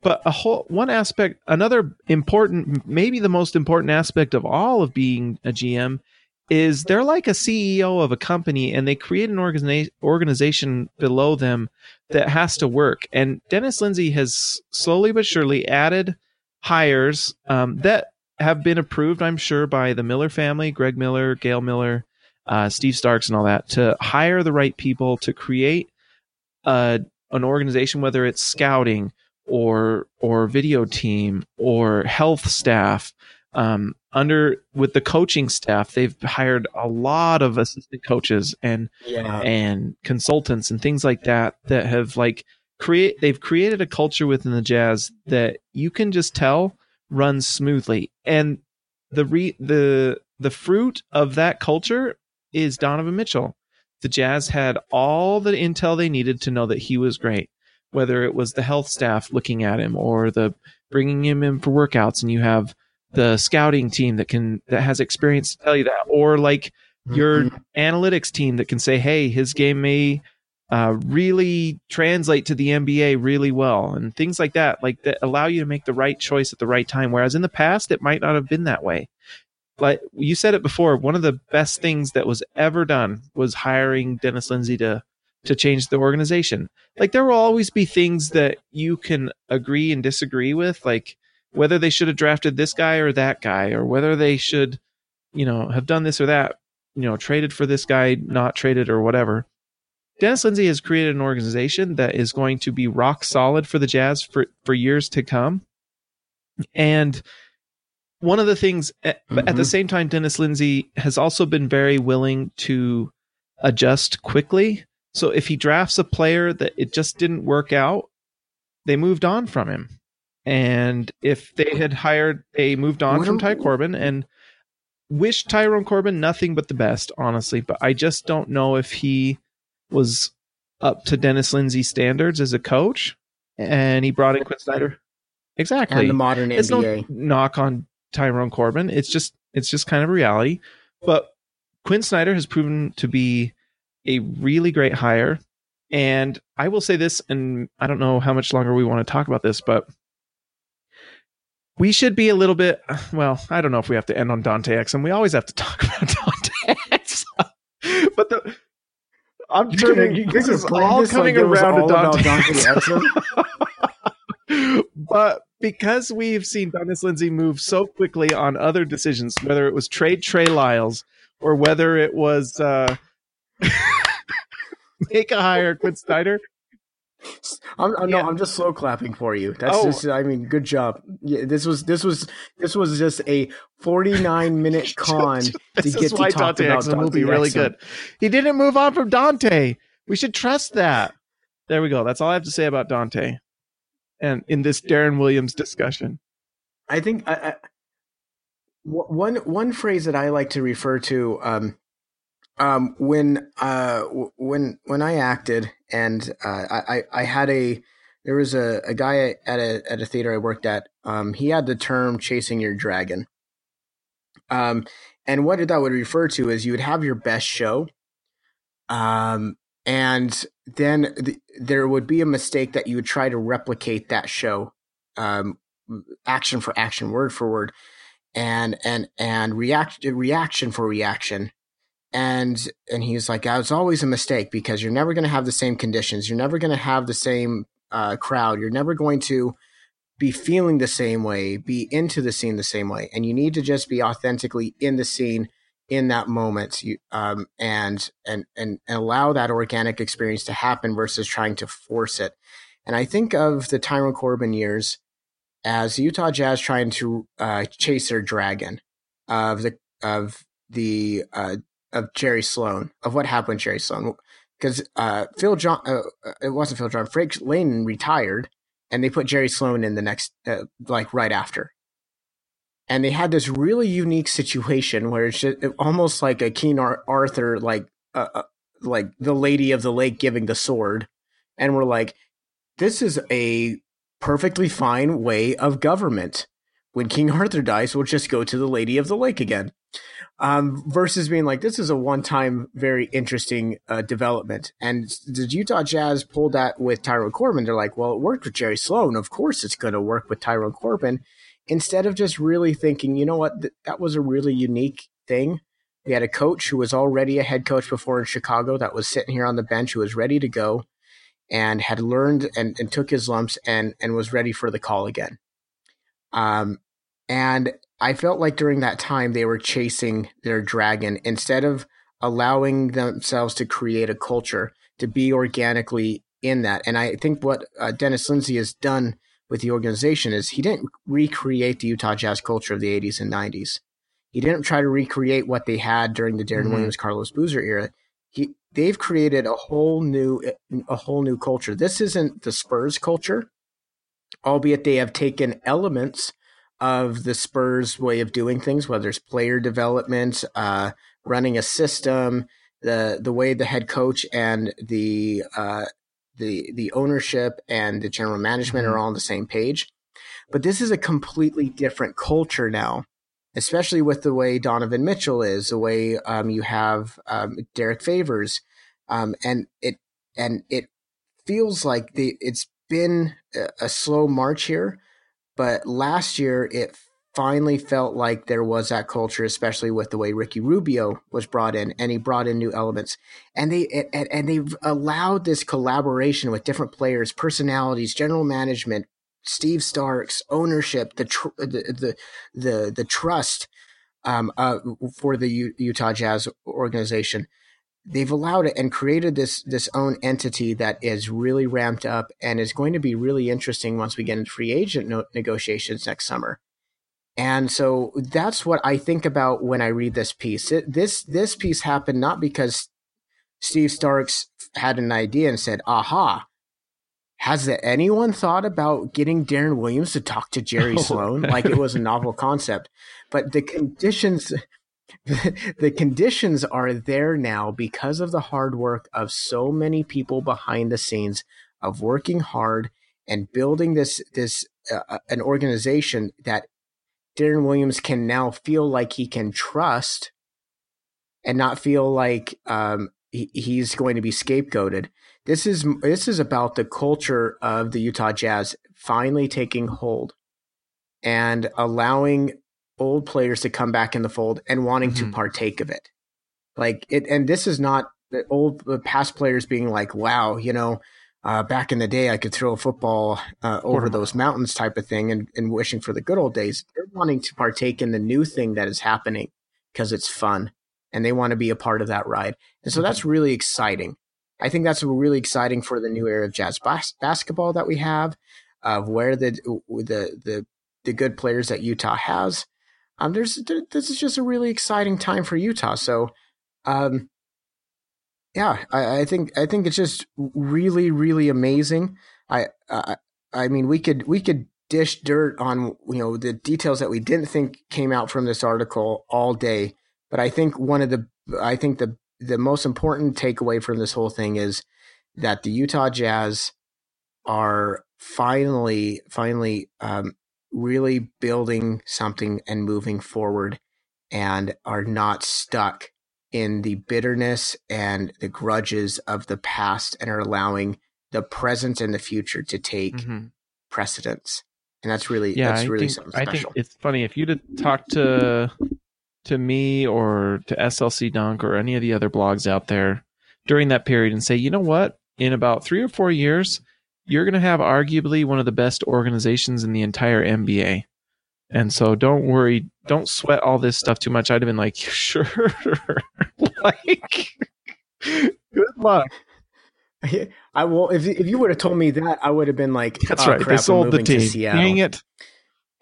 But a whole one aspect, another important, maybe the most important aspect of all of being a GM is they're like a CEO of a company and they create an organiza- organization below them that has to work. And Dennis Lindsay has slowly but surely added hires um, that have been approved, I'm sure, by the Miller family, Greg Miller, Gail Miller, uh, Steve Starks, and all that to hire the right people to create uh, an organization, whether it's scouting or or video team or health staff um, under with the coaching staff they've hired a lot of assistant coaches and Yeah. and consultants and things like that that have like create they've created a culture within the jazz that you can just tell runs smoothly and the re the the fruit of that culture is Donovan Mitchell the jazz had all the intel they needed to know that he was great whether it was the health staff looking at him or the bringing him in for workouts and you have the scouting team that can that has experience to tell you that or like your Mhm. analytics team that can say hey his game may uh, really translate to the nba really well and things like that like that allow you to make the right choice at the right time whereas in the past it might not have been that way like you said it before one of the best things that was ever done was hiring dennis lindsay to to change the organization. Like there will always be things that you can agree and disagree with like whether they should have drafted this guy or that guy or whether they should you know have done this or that you know traded for this guy not traded or whatever. Dennis lindsay has created an organization that is going to be rock solid for the jazz for for years to come. And one of the things at, but at the Mhm. same time dennis lindsay has also been very willing to adjust quickly. So if he drafts a player that it just didn't work out they moved on from him. And if they had hired they moved on What from ty corbin and wish tyrone corbin nothing but the best honestly. But i just don't know if he was up to dennis lindsay's standards as a coach and he brought in quinn snyder. Exactly. and the modern it's NBA. no knock on Tyrone Corbin. It's just it's just kind of reality. But Quinn Snyder has proven to be a really great hire. And I will say this, and I don't know how much longer we want to talk about this, but we should be a little bit well, I don't know if we have to end on Dante Exum. We always have to talk about Dante Exum. but the I'm turning. This is all like coming around all to Dante. Dante Exum? but because we've seen Dennis Lindsay move so quickly on other decisions, whether it was trade Trey Lyles or whether it was uh, make a hire Quinn Snyder, I'm, I'm Yeah. no, I'm just slow clapping for you. That's Oh. just, I mean, good job. Yeah, this was, this was, this was just a 49 minute con to get to talk Dante about Exum will be really good. He didn't move on from Dante. We should trust that. There we go. That's all I have to say about Dante. And in this Deron Williams discussion, I think I, I, one one phrase that I like to refer to um, um, when uh, when when I acted and uh, I, I I had a there was a, a guy at a at a theater I worked at. Um, he had the term "chasing your dragon," um, and what that would refer to is you would have your best show, um, and then th- there would be a mistake that you would try to replicate that show. Um, action for action, word for word, and and and react reaction for reaction. And and he's like, "It's always a mistake because you're never going to have the same conditions. You're never going to have the same uh, crowd. You're never going to be feeling the same way, be into the scene the same way, and you need to just be authentically in the scene." In that moment you, um, and, and and allow that organic experience to happen versus trying to force it. And i think of the Tyrone corbin years as Utah Jazz trying to uh, chase their dragon of the of the uh, of Jerry Sloan of what happened with Jerry Sloan. Because uh, Phil John uh, it wasn't Phil John Frank Layden retired and they put Jerry Sloan in the next uh, like right after and they had this really unique situation where it's just almost like a King Ar- Arthur like uh, uh, like the Lady of the Lake giving the sword and we're like this is a perfectly fine way of government. When King Arthur dies, we'll just go to the Lady of the Lake again. Um, versus being like, this is a one time, very interesting uh, development. And the Utah Jazz pulled that with Tyrone Corbin. They're like, well, it worked with Jerry Sloan. Of course it's going to work with Tyrone Corbin. Instead of just really thinking, you know what, Th- that was a really unique thing. We had a coach who was already a head coach before in Chicago that was sitting here on the bench who was ready to go and had learned and, and took his lumps and, and was ready for the call again. Um, and I felt like during that time they were chasing their dragon instead of allowing themselves to create a culture to be organically in that. And I think what uh, Dennis Lindsay has done with the organization is he didn't recreate the Utah Jazz culture of the 80s and 90s. He didn't try to recreate what they had during the Deron Mhm. Williams, Carlos Boozer era. He they've created a whole new a whole new culture. This isn't the Spurs culture, albeit they have taken elements of the Spurs way of doing things, whether it's player development, uh, running a system, the the way the head coach and the uh, the the ownership and the general management are all on the same page. But this is a completely different culture now, especially with the way Donovan Mitchell is, the way um, you have um, Derrick Favors, um, and it and it feels like the it's been a, a slow march here, but last year it finally felt like there was that culture, especially with the way Ricky Rubio was brought in, and he brought in new elements, and they and, and they've allowed this collaboration with different players, personalities, general management, Steve Starks, ownership, the tr- the, the the the trust um, uh, for the U- Utah Jazz organization. They've allowed it and created this this own entity that is really ramped up and is going to be really interesting once we get into free agent no- negotiations next summer. And so that's what I think about when I read this piece. It, this this piece happened not because Steve Starks had an idea and said, "Aha, has anyone thought about getting Deron Williams to talk to Jerry Oh, Sloan like it was a novel concept?" But the conditions the conditions are there now because of the hard work of so many people behind the scenes of working hard and building this this uh, an organization that Deron Williams can now feel like he can trust and not feel like um, he, he's going to be scapegoated. This is this is about the culture of the Utah Jazz finally taking hold and allowing old players to come back in the fold and wanting Mhm. to partake of it. Like it, and this is not the old the past players being like, "Wow, you know, uh, back in the day, I could throw a football uh, over those mountains," type of thing, and, and wishing for the good old days. They're wanting to partake in the new thing that is happening because it's fun, and they want to be a part of that ride, and so that's really exciting. I think that's really exciting for the new era of jazz bas- basketball that we have, of where the the the the good players that Utah has. Um, there's this is just a really exciting time for Utah. So, um, yeah, I, I think I think it's just really really amazing. I I I mean we could we could dish dirt on you know the details that we didn't think came out from this article all day, but I think one of the I think the the most important takeaway from this whole thing is that the Utah Jazz are finally finally um, really building something and moving forward and are not stuck in the bitterness and the grudges of the past and are allowing the present and the future to take mm-hmm. precedence. And that's really yeah, that's I really think, something special. I think it's funny if you'd talk to to me or to SLC Dunk or any of the other blogs out there during that period and say, you know what? In about three or four years, you're going to have arguably one of the best organizations in the entire NBA. And so don't worry, don't sweat all this stuff too much. I'd have been like, sure. like, good luck. I will. If if you would have told me that, I would have been like, "That's oh, right." Crap, they sold the team. Dang it!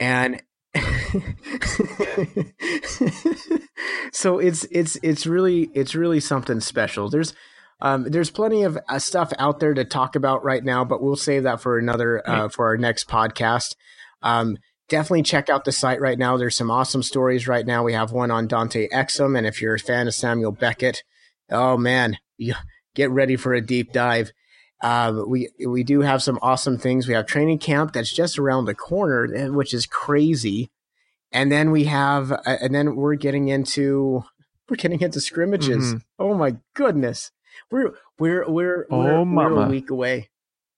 And so it's it's it's really it's really something special. There's um, there's plenty of uh, stuff out there to talk about right now, but we'll save that for another uh, for our next podcast. Um, definitely check out the site right now. There's some awesome stories right now. We have one on Dante Exum, and if you're a fan of Samuel Beckett, oh man, get ready for a deep dive. Uh, we we do have some awesome things. We have training camp that's just around the corner, eh, which is crazy. And then we have, uh, and then we're getting into we're getting into scrimmages. Mm-hmm. Oh my goodness! We're we're we're oh, we're, we're, a week away.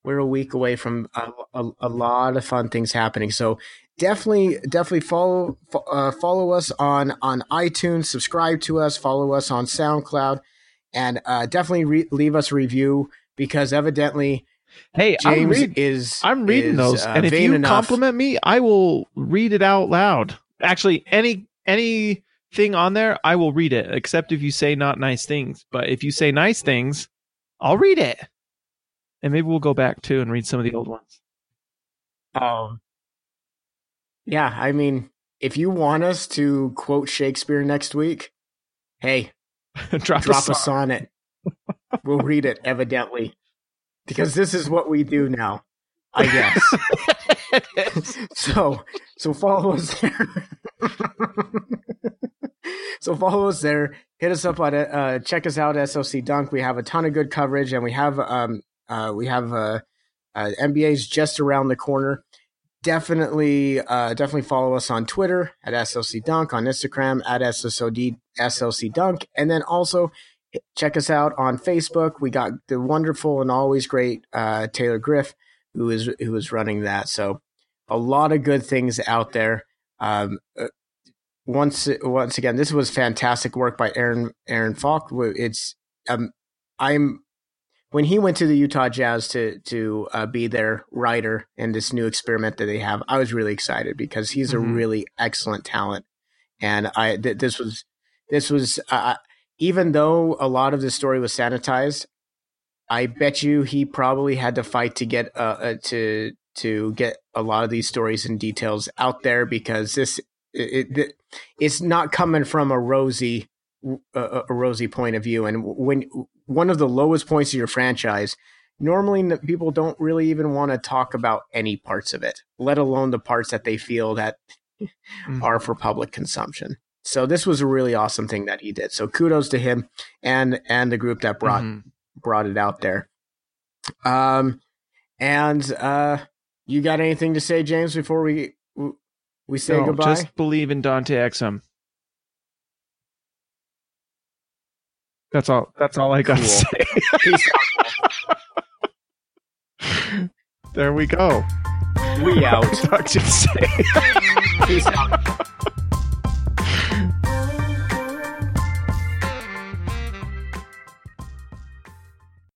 We're a week away from a, a, a, lot of fun things happening. So definitely definitely follow uh, follow us on on iTunes, subscribe to us, follow us on SoundCloud, and uh, definitely re- leave us a review because evidently. Hey, James I'm read, is I'm reading is, those, uh, and if you enough. compliment me, I will read it out loud. Actually, any any thing on there, I will read it, except if you say not nice things. But if you say nice things, I'll read it. And maybe we'll go back too and read some of the old ones. Um, yeah, I mean, if you want us to quote Shakespeare next week, hey, drop, drop a, sonnet. we'll read it, evidently, because this is what we do now. I guess. so, so follow us there. so follow us there. Hit us up on. Uh, check us out at SLC Dunk. We have a ton of good coverage, and we have um uh we have uh, uh NBA's just around the corner. Definitely, uh, definitely follow us on Twitter at SLC Dunk, on Instagram at SSOD SLC Dunk, and then also check us out on Facebook. We got the wonderful and always great uh, Taylor Griff, who is who is running that. So a lot of good things out there. Um, uh, once once again, this was fantastic work by Aaron Aaron Falk. It's um, I'm when he went to the Utah Jazz to to uh, be their writer in this new experiment that they have. I was really excited because he's mm-hmm. a really excellent talent, and I th- this was this was uh, even though a lot of the story was sanitized. I bet you he probably had to fight to get uh, uh to to get a lot of these stories and details out there because this it, it, it's not coming from a rosy a, a rosy point of view. And when one of the lowest points of your franchise, normally people don't really even want to talk about any parts of it, let alone the parts that they feel that mm-hmm. are for public consumption. So this was a really awesome thing that he did. So kudos to him and and the group that brought mm-hmm. brought it out there. Um, and uh, you got anything to say, James, before we we say no, goodbye? Just believe in Dante Exum. That's all. That's all I got cool. to say. there we go. We out. Talk to you. Peace out.